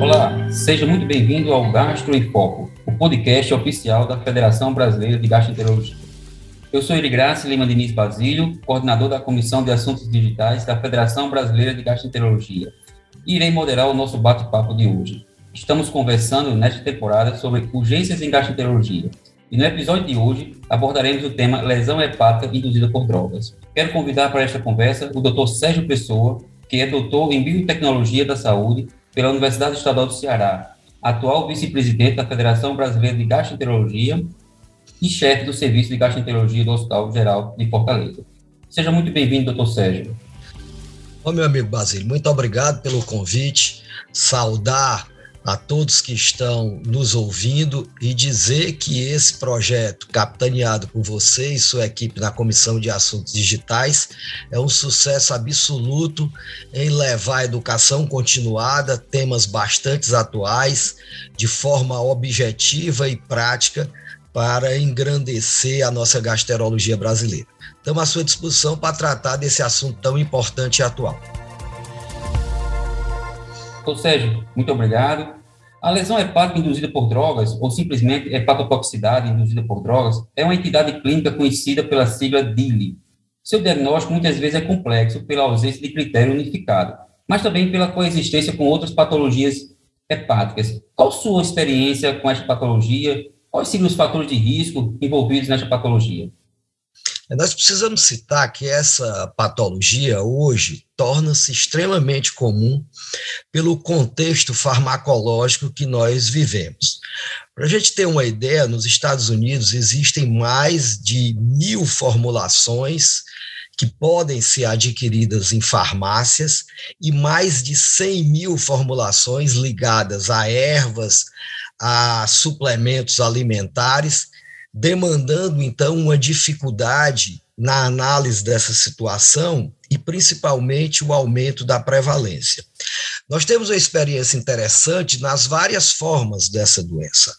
Olá, seja muito bem-vindo ao Gastro em Foco, o podcast oficial da Federação Brasileira de Gastroenterologia. Eu sou Irigrace Lima Diniz Basílio, coordenador da Comissão de Assuntos Digitais da Federação Brasileira de Gastroenterologia, e irei moderar o nosso bate-papo de hoje. Estamos conversando nesta temporada sobre urgências em gastroenterologia, e no episódio de hoje abordaremos o tema lesão hepática induzida por drogas. Quero convidar para esta conversa o Dr. Sérgio Pessoa, que é doutor em Biotecnologia da Saúde pela Universidade Estadual do Ceará, atual vice-presidente da Federação Brasileira de Gastroenterologia e chefe do Serviço de Gastroenterologia do Hospital Geral de Fortaleza. Seja muito bem-vindo, doutor Sérgio. Ô, meu amigo Basílio, muito obrigado pelo convite. Saudar a todos que estão nos ouvindo e dizer que esse projeto, capitaneado por você e sua equipe na Comissão de Assuntos Digitais, é um sucesso absoluto em levar a educação continuada, temas bastante atuais, de forma objetiva e prática, para engrandecer a nossa gastrologia brasileira. Estamos à sua disposição para tratar desse assunto tão importante e atual. Doutor Sérgio, muito obrigado. A lesão hepática induzida por drogas, ou simplesmente hepatotoxicidade induzida por drogas, é uma entidade clínica conhecida pela sigla DILI. Seu diagnóstico muitas vezes é complexo pela ausência de critério unificado, mas também pela coexistência com outras patologias hepáticas. Qual sua experiência com esta patologia? Quais seriam os fatores de risco envolvidos nesta patologia? Nós precisamos citar que essa patologia hoje torna-se extremamente comum pelo contexto farmacológico que nós vivemos. Para a gente ter uma ideia, nos Estados Unidos existem mais de mil formulações que podem ser adquiridas em farmácias e mais de 100 mil formulações ligadas a ervas, a suplementos alimentares demandando então uma dificuldade na análise dessa situação e principalmente o aumento da prevalência. Nós temos uma experiência interessante nas várias formas dessa doença,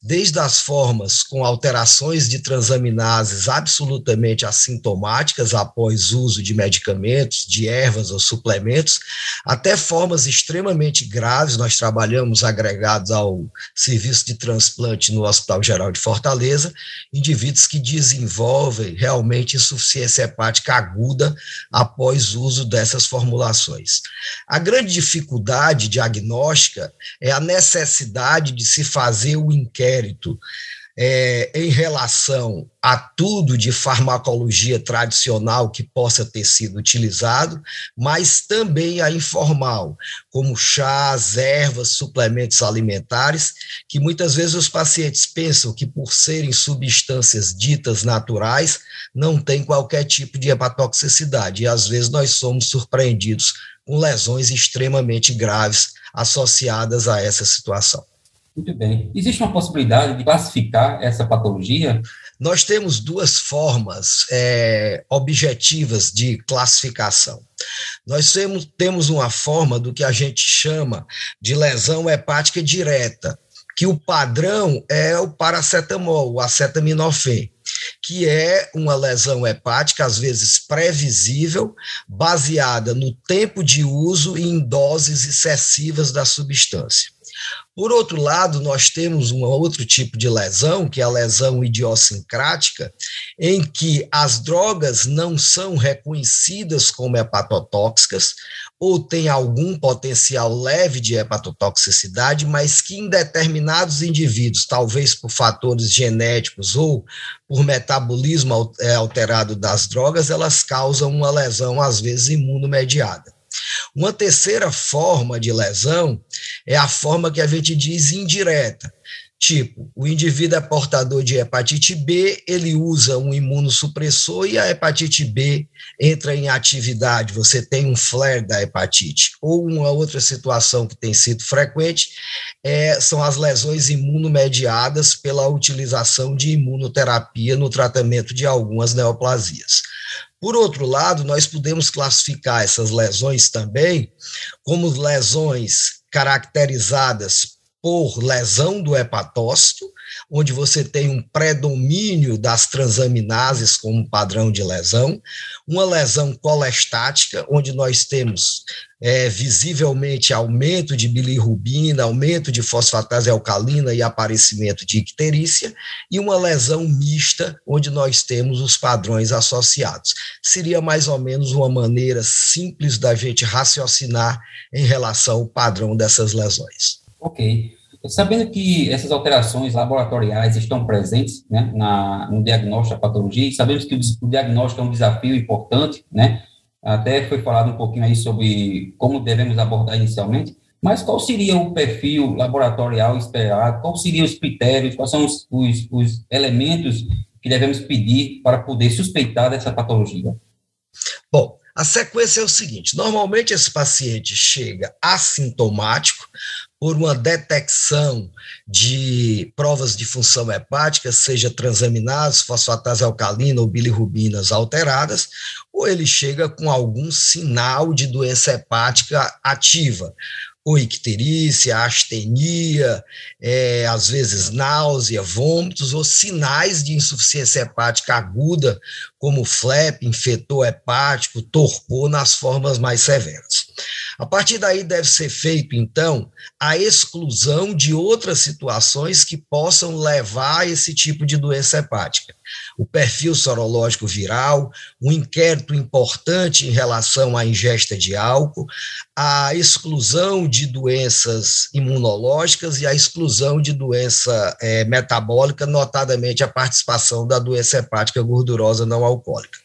desde as formas com alterações de transaminases absolutamente assintomáticas após uso de medicamentos, de ervas ou suplementos, até formas extremamente graves. Nós trabalhamos agregados ao serviço de transplante no Hospital Geral de Fortaleza, indivíduos que desenvolvem realmente insuficiência hepática aguda após uso dessas formulações. A grande dificuldade dificuldade diagnóstica é a necessidade de se fazer o inquérito é, em relação a tudo de farmacologia tradicional que possa ter sido utilizado, mas também a informal, como chás, ervas, suplementos alimentares, que muitas vezes os pacientes pensam que, por serem substâncias ditas naturais, não tem qualquer tipo de hepatotoxicidade, e às vezes nós somos surpreendidos com lesões extremamente graves associadas a essa situação. Muito bem. Existe uma possibilidade de classificar essa patologia? Nós temos duas formas é, objetivas de classificação. Nós temos, temos uma forma do que a gente chama de lesão hepática direta, que o padrão é o paracetamol, o acetaminofén que é uma lesão hepática, às vezes previsível, baseada no tempo de uso e em doses excessivas da substância. Por outro lado, nós temos um outro tipo de lesão, que é a lesão idiosincrática, em que as drogas não são reconhecidas como hepatotóxicas ou têm algum potencial leve de hepatotoxicidade, mas que em determinados indivíduos, talvez por fatores genéticos ou por metabolismo é, alterado das drogas, elas causam uma lesão, às vezes, imunomediada. Uma terceira forma de lesão é a forma que a gente diz indireta. Tipo, o indivíduo é portador de hepatite B, ele usa um imunossupressor e a hepatite B entra em atividade, você tem um flare da hepatite. Ou uma outra situação que tem sido frequente é, são as lesões imunomediadas pela utilização de imunoterapia no tratamento de algumas neoplasias. Por outro lado, nós podemos classificar essas lesões também como lesões caracterizadas por lesão do hepatócito, onde você tem um predomínio das transaminases como padrão de lesão, uma lesão colestática, onde nós temos é, visivelmente aumento de bilirrubina, aumento de fosfatase alcalina e aparecimento de icterícia, e uma lesão mista, onde nós temos os padrões associados. Seria mais ou menos uma maneira simples da gente raciocinar em relação ao padrão dessas lesões. Ok. Sabendo que essas alterações laboratoriais estão presentes né, na, no diagnóstico da patologia, e sabemos que o, diagnóstico é um desafio importante, né, até foi falado um pouquinho aí sobre como devemos abordar inicialmente, mas qual seria o perfil laboratorial esperado? Quais seriam os critérios? Quais são os, os, os elementos que devemos pedir para poder suspeitar dessa patologia? Bom, a sequência é o seguinte: normalmente esse paciente chega assintomático por uma detecção de provas de função hepática, seja transaminases, fosfatase alcalina ou bilirrubinas alteradas, ou ele chega com algum sinal de doença hepática ativa, ou icterícia, astenia, é, às vezes náusea, vômitos, ou sinais de insuficiência hepática aguda, como FLEP, infetor hepático, torpor, nas formas mais severas. A partir daí deve ser feito, então, a exclusão de outras situações que possam levar a esse tipo de doença hepática. O perfil sorológico viral, um inquérito importante em relação à ingesta de álcool, a exclusão de doenças imunológicas e a exclusão de doença é, metabólica, notadamente a participação da doença hepática gordurosa não alcoólica.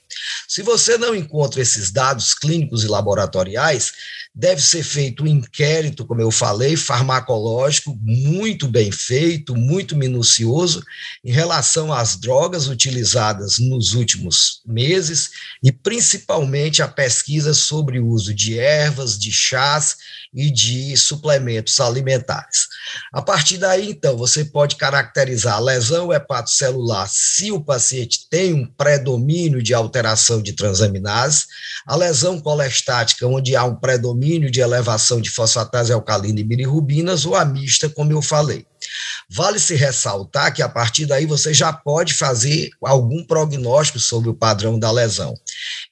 Se você não encontra esses dados clínicos e laboratoriais, deve ser feito um inquérito, como eu falei, farmacológico, muito bem feito, muito minucioso, em relação às drogas utilizadas nos últimos meses e principalmente a pesquisa sobre o uso de ervas, de chás e de suplementos alimentares. A partir daí, então, você pode caracterizar a lesão hepatocelular se o paciente tem um predomínio de alteração de transaminase, a lesão colestática, onde há um predomínio de elevação de fosfatase alcalina e bilirrubinas, ou a mista, como eu falei. Vale se ressaltar que a partir daí você já pode fazer algum prognóstico sobre o padrão da lesão.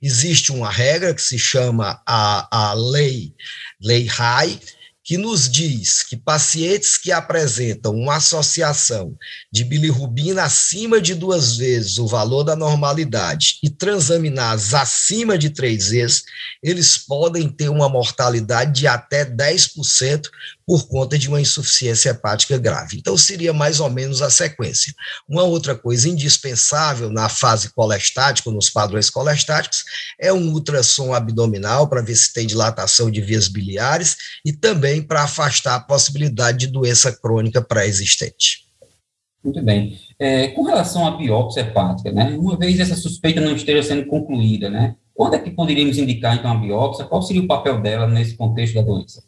Existe uma regra que se chama a, a lei, lei RAI, que nos diz que pacientes que apresentam uma associação de bilirrubina acima de duas vezes o valor da normalidade e transaminases acima de três vezes, eles podem ter uma mortalidade de até 10% por conta de uma insuficiência hepática grave. Então, seria mais ou menos a sequência. Uma outra coisa indispensável na fase colestática, nos padrões colestáticos, é um ultrassom abdominal para ver se tem dilatação de vias biliares e também para afastar a possibilidade de doença crônica pré-existente. Muito bem. É, com relação à biópsia hepática, né, uma vez essa suspeita não esteja sendo concluída, né, quando é que poderíamos indicar, então, a biópsia? Qual seria o papel dela nesse contexto da doença?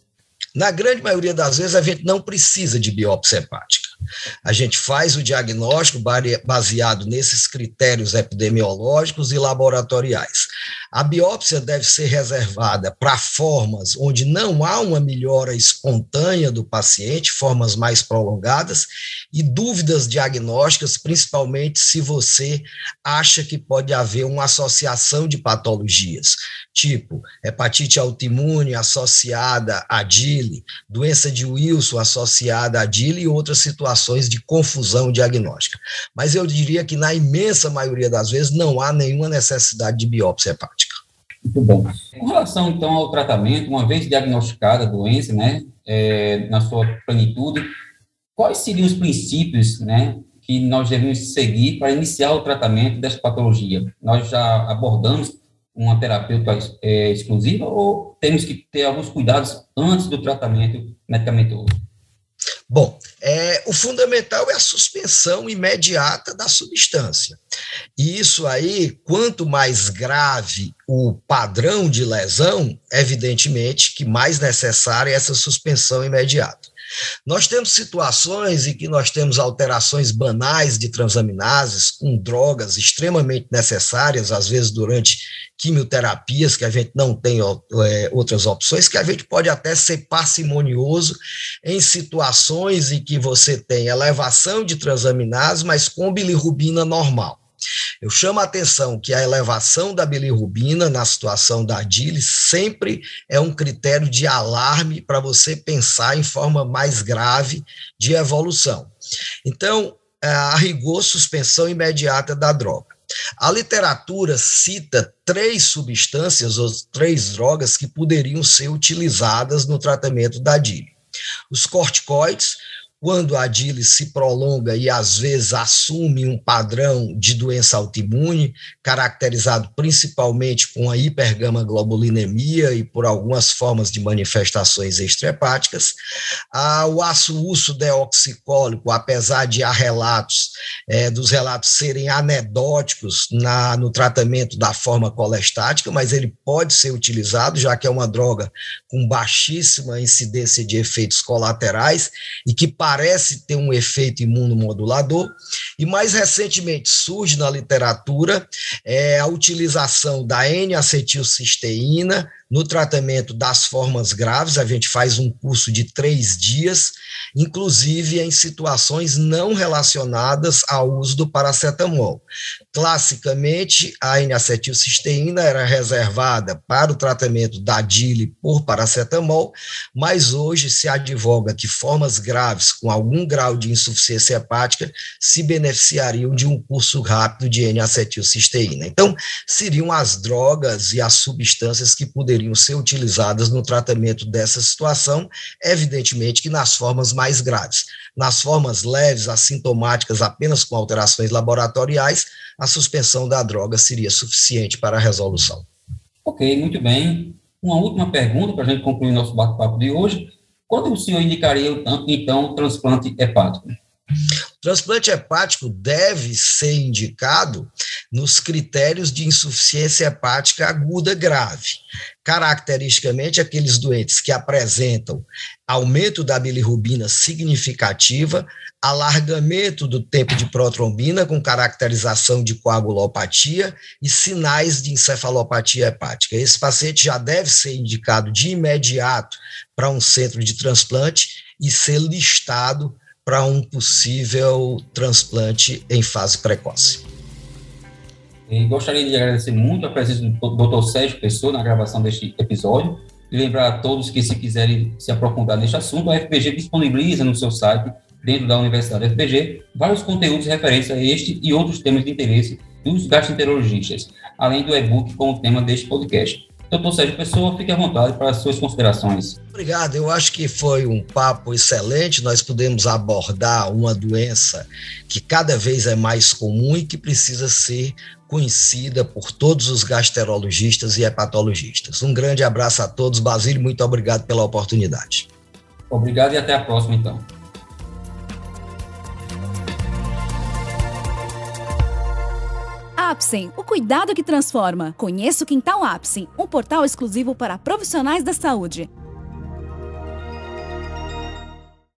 Na grande maioria das vezes, a gente não precisa de biópsia hepática. A gente faz o diagnóstico baseado nesses critérios epidemiológicos e laboratoriais. A biópsia deve ser reservada para formas onde não há uma melhora espontânea do paciente, formas mais prolongadas, e dúvidas diagnósticas, principalmente se você acha que pode haver uma associação de patologias, tipo hepatite autoimune associada a DILE, doença de Wilson associada a DILE e outras situações de confusão diagnóstica. Mas eu diria que na imensa maioria das vezes não há nenhuma necessidade de biópsia hepática. Muito bom. Com relação, então, ao tratamento, uma vez diagnosticada a doença, né, é, na sua plenitude, quais seriam os princípios, né, que nós devemos seguir para iniciar o tratamento dessa patologia? Nós já abordamos uma terapêutica é, exclusiva ou temos que ter alguns cuidados antes do tratamento medicamentoso? Bom, é, o fundamental é a suspensão imediata da substância. E isso aí, quanto mais grave o padrão de lesão, evidentemente que mais necessária é essa suspensão imediata. Nós temos situações em que nós temos alterações banais de transaminases com drogas extremamente necessárias, às vezes durante quimioterapias, que a gente não tem é, outras opções, que a gente pode até ser parcimonioso em situações em que você tem elevação de transaminases, mas com bilirrubina normal. Eu chamo a atenção que a elevação da bilirrubina na situação da DILE sempre é um critério de alarme para você pensar em forma mais grave de evolução. Então, é, a rigor, suspensão imediata da droga. A literatura cita três substâncias ou três drogas que poderiam ser utilizadas no tratamento da DILE. Os corticoides, quando a DILE se prolonga e às vezes assume um padrão de doença autoimune, caracterizado principalmente com a hipergamaglobulinemia e por algumas formas de manifestações extrahepáticas, o aço-urso deoxicólico, apesar de há relatos, é, dos relatos serem anedóticos na, no tratamento da forma colestática, mas ele pode ser utilizado, já que é uma droga com baixíssima incidência de efeitos colaterais e que parece ter um efeito imunomodulador, e mais recentemente surge na literatura é, a utilização da N-acetilcisteína no tratamento das formas graves, a gente faz um curso de três dias, inclusive em situações não relacionadas ao uso do paracetamol. Classicamente, a N-acetilcisteína era reservada para o tratamento da DILE por paracetamol, mas hoje se advoga que formas graves com algum grau de insuficiência hepática se beneficiariam de um curso rápido de N-acetilcisteína. Então, seriam as drogas e as substâncias que poderiam ser utilizadas no tratamento dessa situação, evidentemente que nas formas mais graves. Nas formas leves, assintomáticas, apenas com alterações laboratoriais, a suspensão da droga seria suficiente para a resolução. Ok, muito bem. Uma última pergunta para a gente concluir nosso bate-papo de hoje. Quando o senhor indicaria, então, o transplante hepático? Transplante hepático deve ser indicado nos critérios de insuficiência hepática aguda grave. Caracteristicamente, aqueles doentes que apresentam aumento da bilirrubina significativa, alargamento do tempo de protrombina com caracterização de coagulopatia e sinais de encefalopatia hepática. Esse paciente já deve ser indicado de imediato para um centro de transplante e ser listado para um possível transplante em fase precoce. E gostaria de agradecer muito a presença do Dr. Sérgio Pessoa na gravação deste episódio e lembrar a todos que, se quiserem se aprofundar neste assunto, a FPG disponibiliza no seu site, dentro da Universidade FPG, vários conteúdos referentes a este e outros temas de interesse dos gastroenterologistas, além do e-book com o tema deste podcast. Doutor Sérgio Pessoa, fique à vontade para as suas considerações. Obrigado, eu acho que foi um papo excelente. Nós pudemos abordar uma doença que cada vez é mais comum e que precisa ser conhecida por todos os gastroenterologistas e hepatologistas. Um grande abraço a todos. Basílio, muito obrigado pela oportunidade. Obrigado e até a próxima, então. Apsen, o cuidado que transforma. Conheça o Quintal Apsen, um portal exclusivo para profissionais da saúde.